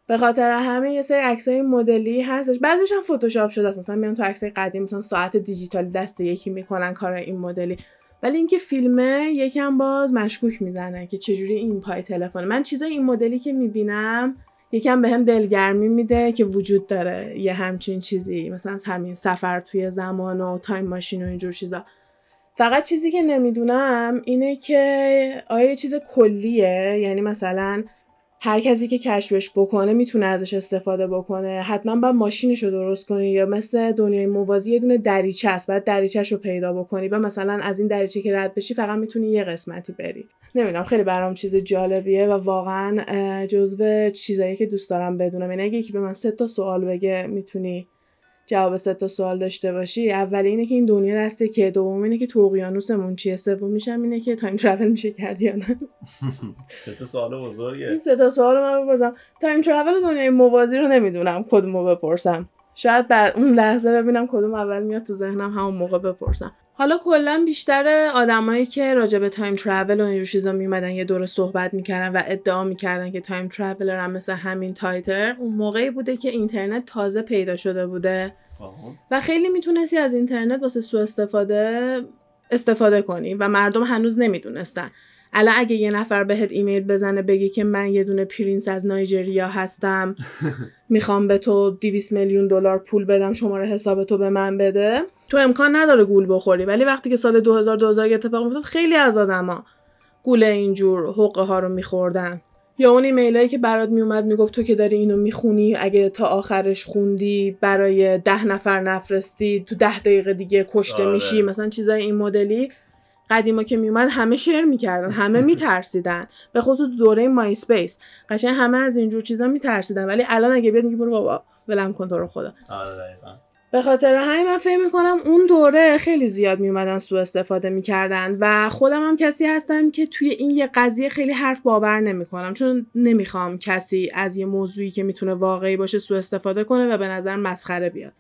به خاطر همه یه سری عکسای مدلی هستش. بعضیش هم فتوشاپ شده است. مثلا میان تو عکسای قدیم مثلا ساعت دیجیتالی دست یکی می‌کنن کار این مدلی. ولی اینکه فیلمه یکم باز مشکوک می‌زنه که چجوری این پای تلفن. من چیزای این مدلی که می‌بینم یکم به هم دلگرمی میده که وجود داره یه همچین چیزی. مثلا همین سفر توی زمان و تایم ماشین و اینجور چیزا. فقط چیزی که نمی‌دونم اینه که آیا چیز کلیه؟ یعنی مثلا هر کسی که کشفش بکنه می‌تونه ازش استفاده بکنه. حتما باید ماشینش رو درست کنی یا مثل دنیای موازی یه دونه دریچه است. بعد دریچهش رو پیدا بکنی و مثلا از این دریچه که رد بشی فقط می‌تونی یه قسمتی بری. نمی‌دونم خیلی برام چیز جالبیه و واقعا جزو چیزایی که دوست دارم بدونم. یعنی اگه یکی به من سه تا سوال بگه می‌تونی جواب سه تا سوال داشته باشی اولی اینه که این دنیا دست کیه دوم اینه که تو اقیانوسمون چیه سومیش هم اینه که time travel میشه کرد یا نه. سه تا سوال بزرگه. این سه تا سوال من بپرسم. time travel دنیای موازی رو نمی‌دونم کدومو بپرسم. شاید بعد اون لحظه ببینم کدوم اول میاد تو ذهنم همون موقع بپرسم. حالا کلا بیشتر آدمایی که راجع به time travel و اینجور چیزا میومدن یه دوره صحبت می‌کردن و ادعا می‌کردن که time traveler هم مثل همین Titor اون موقعی بوده که اینترنت تازه پیدا شده بوده. و خیلی می‌تونستی از اینترنت واسه سوء استفاده استفاده کنی و مردم هنوز نمی‌دونستن. الان اگه یه نفر بهت ایمیل بزنه بگی که من یه دونه prince از Nigeria هستم. می‌خوام به تو 200 میلیون دلار پول بدم شماره حساب تو به من بده. تو امکان نداره گول بخوری ولی وقتی که سال 2000 2000 اتفاق میفتاد خیلی از آدما گول اینجور حقه ها رو میخوردن. یا اون ایمیلایی که برات میومد می‌گفت تو که داری اینو می‌خونی اگه تا آخرش خوندی برای ده نفر نفرستی تو ده دقیقه دیگه کشته آره. میشی مثلا چیزای این مدلی. قدیما که میومد همه شیر می‌کردن همه میترسیدن. به خصوص دوره مای اسپیس قشنگ همه از اینجور چیزا میترسیدن. ولی الان اگه بیاد میگه برو بابا ولم کن تو رو خدا. آره به خاطر همین من فکر می‌کنم اون دوره خیلی زیاد میومدن سو استفاده می‌کردن و خودم هم کسی هستم که توی این یه قضیه خیلی حرف باور نمی‌کنم. چون نمی‌خوام کسی از یه موضوعی که می‌تونه واقعی باشه سو استفاده کنه و به نظر مسخره بیاد.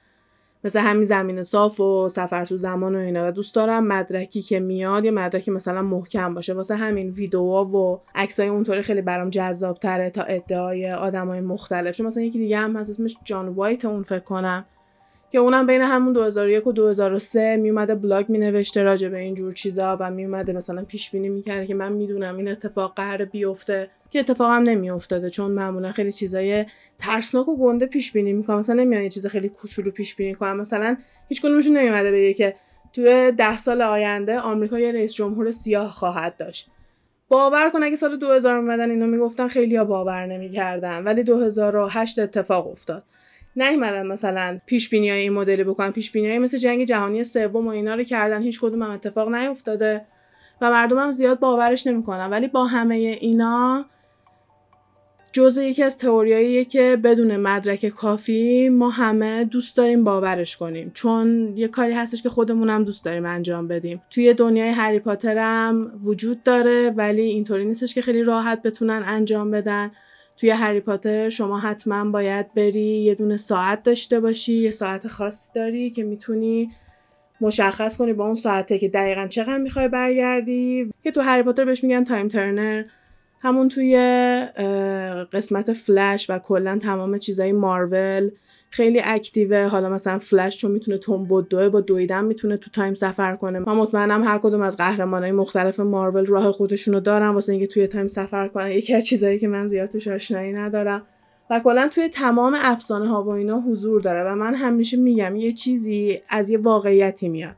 مثل همین زمین صاف و سفر تو زمان و اینا. و دوست دارم مدرکی که میاد یه مدرکی مثلا محکم باشه. واسه همین ویدیوها و عکسای اونطوری خیلی برام جذاب تره تا ادعای آدمای مختلف. چون مثلا یکی دیگه هم هست اسمش جان وایت اون فکر کنم. که اونم بین همون 2001 و 2003 میومده بلاگ مینوشته راجع به این جور چیزا و میومده مثلا پیش بینی می‌کرده که من می‌دونم این اتفاق قرار بیفته. که اتفاق هم نمیافتاده چون معمولا خیلی چیزای ترسناک و گنده پیش بینی می‌کنم مثلا نمیان یه چیز خیلی کوچولو پیش بینی کنم مثلا هیچ کدومشون نمیومده بگه که توی ده سال آینده آمریکا یه رئیس جمهور سیاه خواهد داشت. باور کن اگه سال 2000 اومدن اینو می‌گفتن خیلی ها باور نمی‌کردن. ولی 2008 اتفاق افتاد. نیومدن مثلا پیش بینی های این مدلی بکنن. پیش بینی مثل جنگ جهانی سوم و اینا رو کردن. هیچ کدوم هم اتفاق نیفتاده و مردم هم زیاد باورش نمی‌کنن. ولی با همه اینا جزء یکی از تئوریاییه که بدون مدرک کافی ما همه دوست داریم باورش کنیم. چون یه کاری هستش که خودمون هم دوست داریم انجام بدیم. توی دنیای هری پاتر هم وجود داره ولی اینطوری نیستش که خیلی راحت بتونن انجام بدن. توی هری پاتر شما حتما باید بری یه دونه ساعت داشته باشی یه ساعت خاصی داری که می‌تونی مشخص کنی با اون ساعته که دقیقا چقدر می‌خوای برگردی. که تو هری پاتر بهش میگن Time Turner همون توی قسمت فلش و کلا تمام چیزای مارول خیلی active ه. حالا مثلا فلش چون می‌تونه دوه با دویدن می‌تونه تو time سفر کنه. من مطمئنم هر کدوم از قهرمانای مختلف مارول راه خودشونو دارن واسه اینکه توی time سفر کنن. یکی از چیزایی که من زیاد توش آشنایی ندارم. و کلا توی تمام افسانه ها و اینا حضور داره و من همیشه میگم یه چیزی از یه واقعیتی میاد.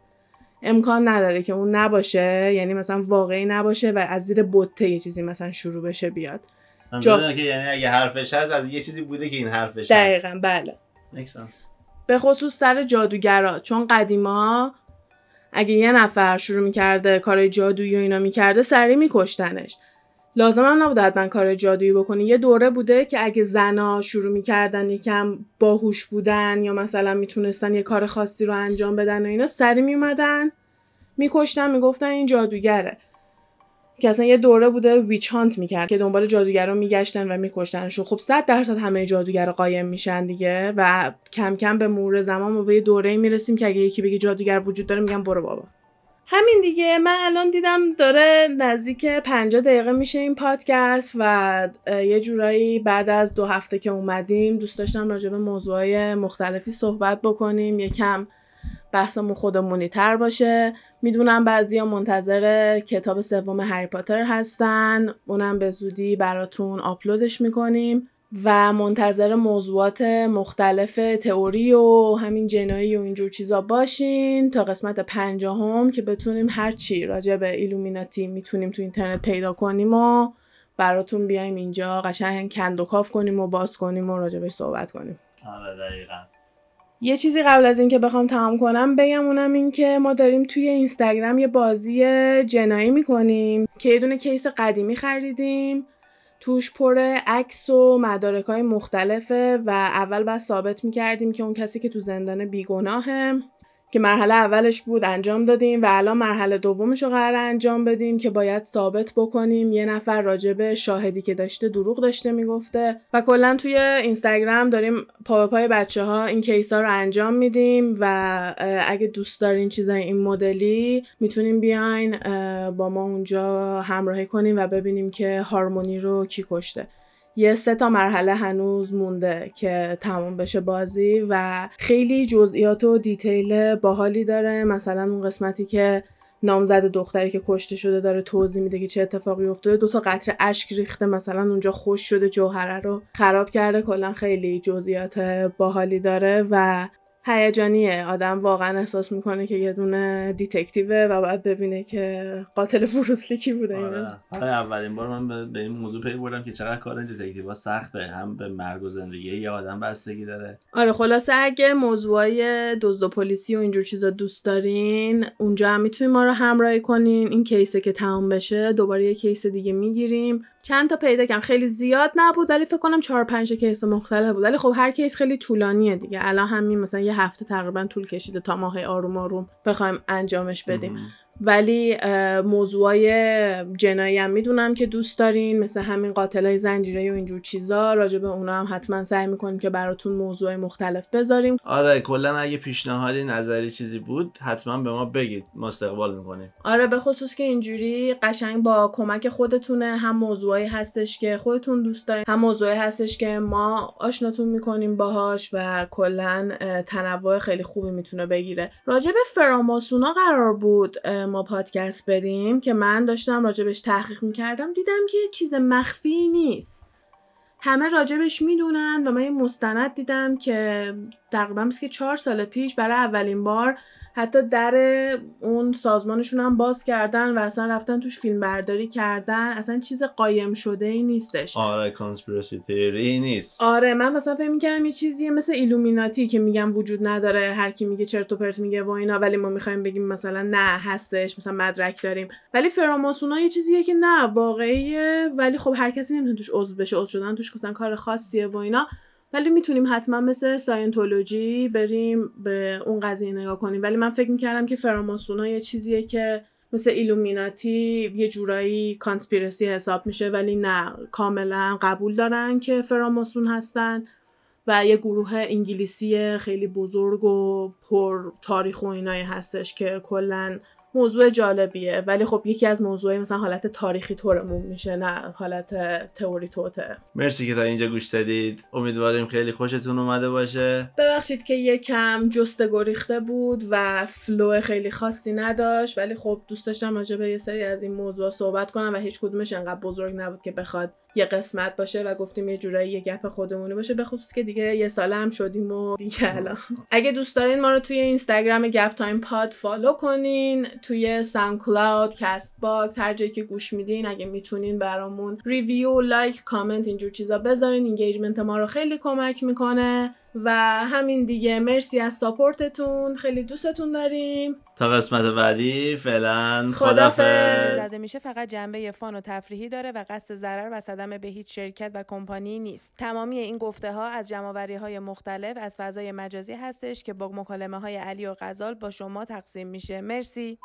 امکان نداره که اون نباشه یعنی مثلا واقعی نباشه و از زیر بوته یه چیزی مثلا شروع بشه بیاد. جا... که یعنی اگه حرفش هست از یه چیزی بوده که این حرفش دقیقا هست بله به خصوص سر جادوگرا چون قدیما اگه یه نفر شروع می‌کرده کار جادویی و اینا می‌کرده سریع میکشتنش. لازم هم نبوده حتما کار جادویی بکنی. یه دوره بوده که اگه زنا شروع می‌کردن یکم باهوش بودن یا مثلا می‌تونستن یه کار خاصی رو انجام بدن و اینا سری میومدن میکشتن می‌گفتن این جادوگره. که اصلا یه دوره بوده ویچ هانت می‌کرد که دنبال جادوگرا میگشتن و میکشتنشون. خب صد درصد همه جادوگر قایم میشن دیگه و کم کم به مرور زمان ما به یه دوره می‌رسیم که اگه یکی بگه جادوگر وجود داره میگم برو بابا. همین دیگه. من الان دیدم داره نزدیک 50 دقیقه میشه این پادکست و یه جورایی بعد از دو هفته که اومدیم دوست داشتم راجع به موضوعهای مختلفی صحبت بکنیم. یکم بحثمون خودمونی تر باشه. می‌دونم بعضی منتظر کتاب سوم هری پاتر هستن. اونم به زودی براتون آپلودش می‌کنیم. و منتظر موضوعات مختلف تئوری و همین جنایی و اینجور چیزا باشین تا قسمت پنجاهم که بتونیم هر چی راجع به ایلومیناتی می‌تونیم تو اینترنت پیدا کنیم و براتون بیایم اینجا قشنگ کند و کاف کنیم و باز کنیم و راجع صحبت کنیم. آره دقیقا. یه چیزی قبل از اینکه بخوام تمام کنم بگم اونم این که ما داریم توی اینستاگرام یه بازی جنایی می‌کنیم که یه دونه کیس قدیمی خریدیم. توش پر عکس و مدارک های مختلفه و اول بعد ثابت می‌کردیم که اون کسی که تو زندان بیگناهه. که مرحله اولش بود انجام دادیم و الان مرحله دومش رو قرار انجام بدیم که باید ثابت بکنیم. یه نفر راجبه شاهدی که داشته دروغ داشته می‌گفته و کلا توی اینستاگرام داریم پا به پای بچه ها این کیس ها رو انجام میدیم و اگه دوست دارین چیزای این مدلی می‌تونیم بیاین با ما اونجا همراهی کنیم و ببینیم که هارمونی رو کی کشته. یه سه تا مرحله هنوز مونده که تمام بشه بازی و خیلی جزئیات و دیتیل باحالی داره. مثلا اون قسمتی که نامزد دختری که کشته شده داره توضیح میده که چه اتفاقی افتاده. دو تا قطره اشک ریخته مثلا اونجا خوش شده جوهره رو خراب کرده. کلا خیلی جزئیات باحالی داره و هیجانیه. آدم واقعا احساس می‌کنه که یه دونه detective ه و باید ببینه که قاتل بروس لی کی بوده آره. آره اولین بار من به این موضوع پی بردم که چقدر کار detective سخته. هم به مرگ و زندگی یه آدم بستگی داره. آره خلاصه اگه موضوعای دزد و پلیسی و اینجور چیزا دوست دارین اونجا هم می‌تونین ما رو همراهی کنین. این case ه که تمام بشه دوباره یه case دیگه می‌گیریم. چند تا پیدا کردم. خیلی زیاد نبود ولی فکر کنم چهار پنج case مختلف بود. ولی خب هر case خیلی طولانیه دیگه. الان همین مثلا یه هفته تقریبا طول کشیده تا ماه آروم آروم بخوایم انجامش بدیم. ولی موضوعای جنایی هم می‌دونم که دوست دارین مثل همین قاتلای زنجیره و اینجور چیزا. راجع به اونا هم حتما سعی می‌کنیم که براتون موضوع مختلف بذاریم. آره کلا اگه پیشنهادی نظری چیزی بود حتما به ما بگید. ما استقبال می‌کنیم. آره به خصوص که اینجوری قشنگ با کمک خودتونه. هم موضوعی هستش که خودتون دوست دارین هم موضوعی هستش که ما آشناتون می‌کنیم باهاش و کلا تنوع خیلی خوبی می‌تونه بگیره. راجع به فراماسونا قرار بود ما پادکست بدیم که من داشتم راجبش تحقیق می‌کردم دیدم که چیز مخفی نیست. همه راجبش می‌دونن و من یه مستند دیدم که تقریبا که چهار سال پیش برای اولین بار حتی در اون سازمانشون هم باز کردن و اصلا رفتن توش فیلم برداری کردن. اصلا چیز قایم شده ای نیستش. آره کانسپیرسی تیوری نیست. آره من مثلا فکر می‌کردم یه چیزیه مثل ایلومیناتی که میگم وجود نداره هر کی میگه چرت و پرت میگه و اینا ولی ما می‌خوایم بگیم مثلا نه هستش مثلا مدرک داریم. ولی فراماسونا یه چیزیه که نه واقعیه ولی خب هر کسی نمی‌تونه توش عضو بشه عضو شدن توش مثلا کار خاصیه و اینا. ولی می‌تونیم حتما مثل ساینتولوژی بریم به اون قضیه نگاه کنیم. ولی من فکر می‌کردم که فراماسونا یه چیزیه که مثل ایلومیناتی یه جورایی conspiracy حساب میشه ولی نه کاملا قبول دارن که فراماسون هستن و یه گروه انگلیسی خیلی بزرگ و پر تاریخ و اینایی هستش که کلا موضوع جالبیه. ولی خب یکی از موضوعی مثلا حالت تاریخی طورمون میشه نه حالت تئوری توته مرسی که تا اینجا گوش دادید. امیدواریم خیلی خوشتون اومده باشه. ببخشید که یه کم جسته گریخته بود و فلو خیلی خاصی نداشت ولی خب دوست داشتم راجع به یه سری از این موضوع صحبت کنم و هیچ کدومش انقدر بزرگ نبود که بخواد یه قسمت باشه و گفتیم یه جورایی یه گپ خودمونی باشه به خصوص که دیگه یه ساله هم شدیم و دیگه الان. اگه دوست دارین ما رو توی اینستاگرام گپ تایم پاد follow کنین توی SoundCloud Castbox هر جایی که گوش میدین اگه می‌تونین برامون review لایک کامنت اینجور چیزا بذارین. engagement ما رو خیلی کمک می‌کنه. و همین دیگه. مرسی از support تون. خیلی دوستتون داریم. تا قسمت بعدی فعلا خدافظ. زده میشه فقط جنبه fun و تفریحی داره و قصد ضرر و صدمه به هیچ شرکت و کمپانی نیست. تمامی این گفته ها از جمع‌آوری های مختلف از فضای مجازی هستش که با مکالمه های علی و غزال با شما تقسیم میشه. مرسی.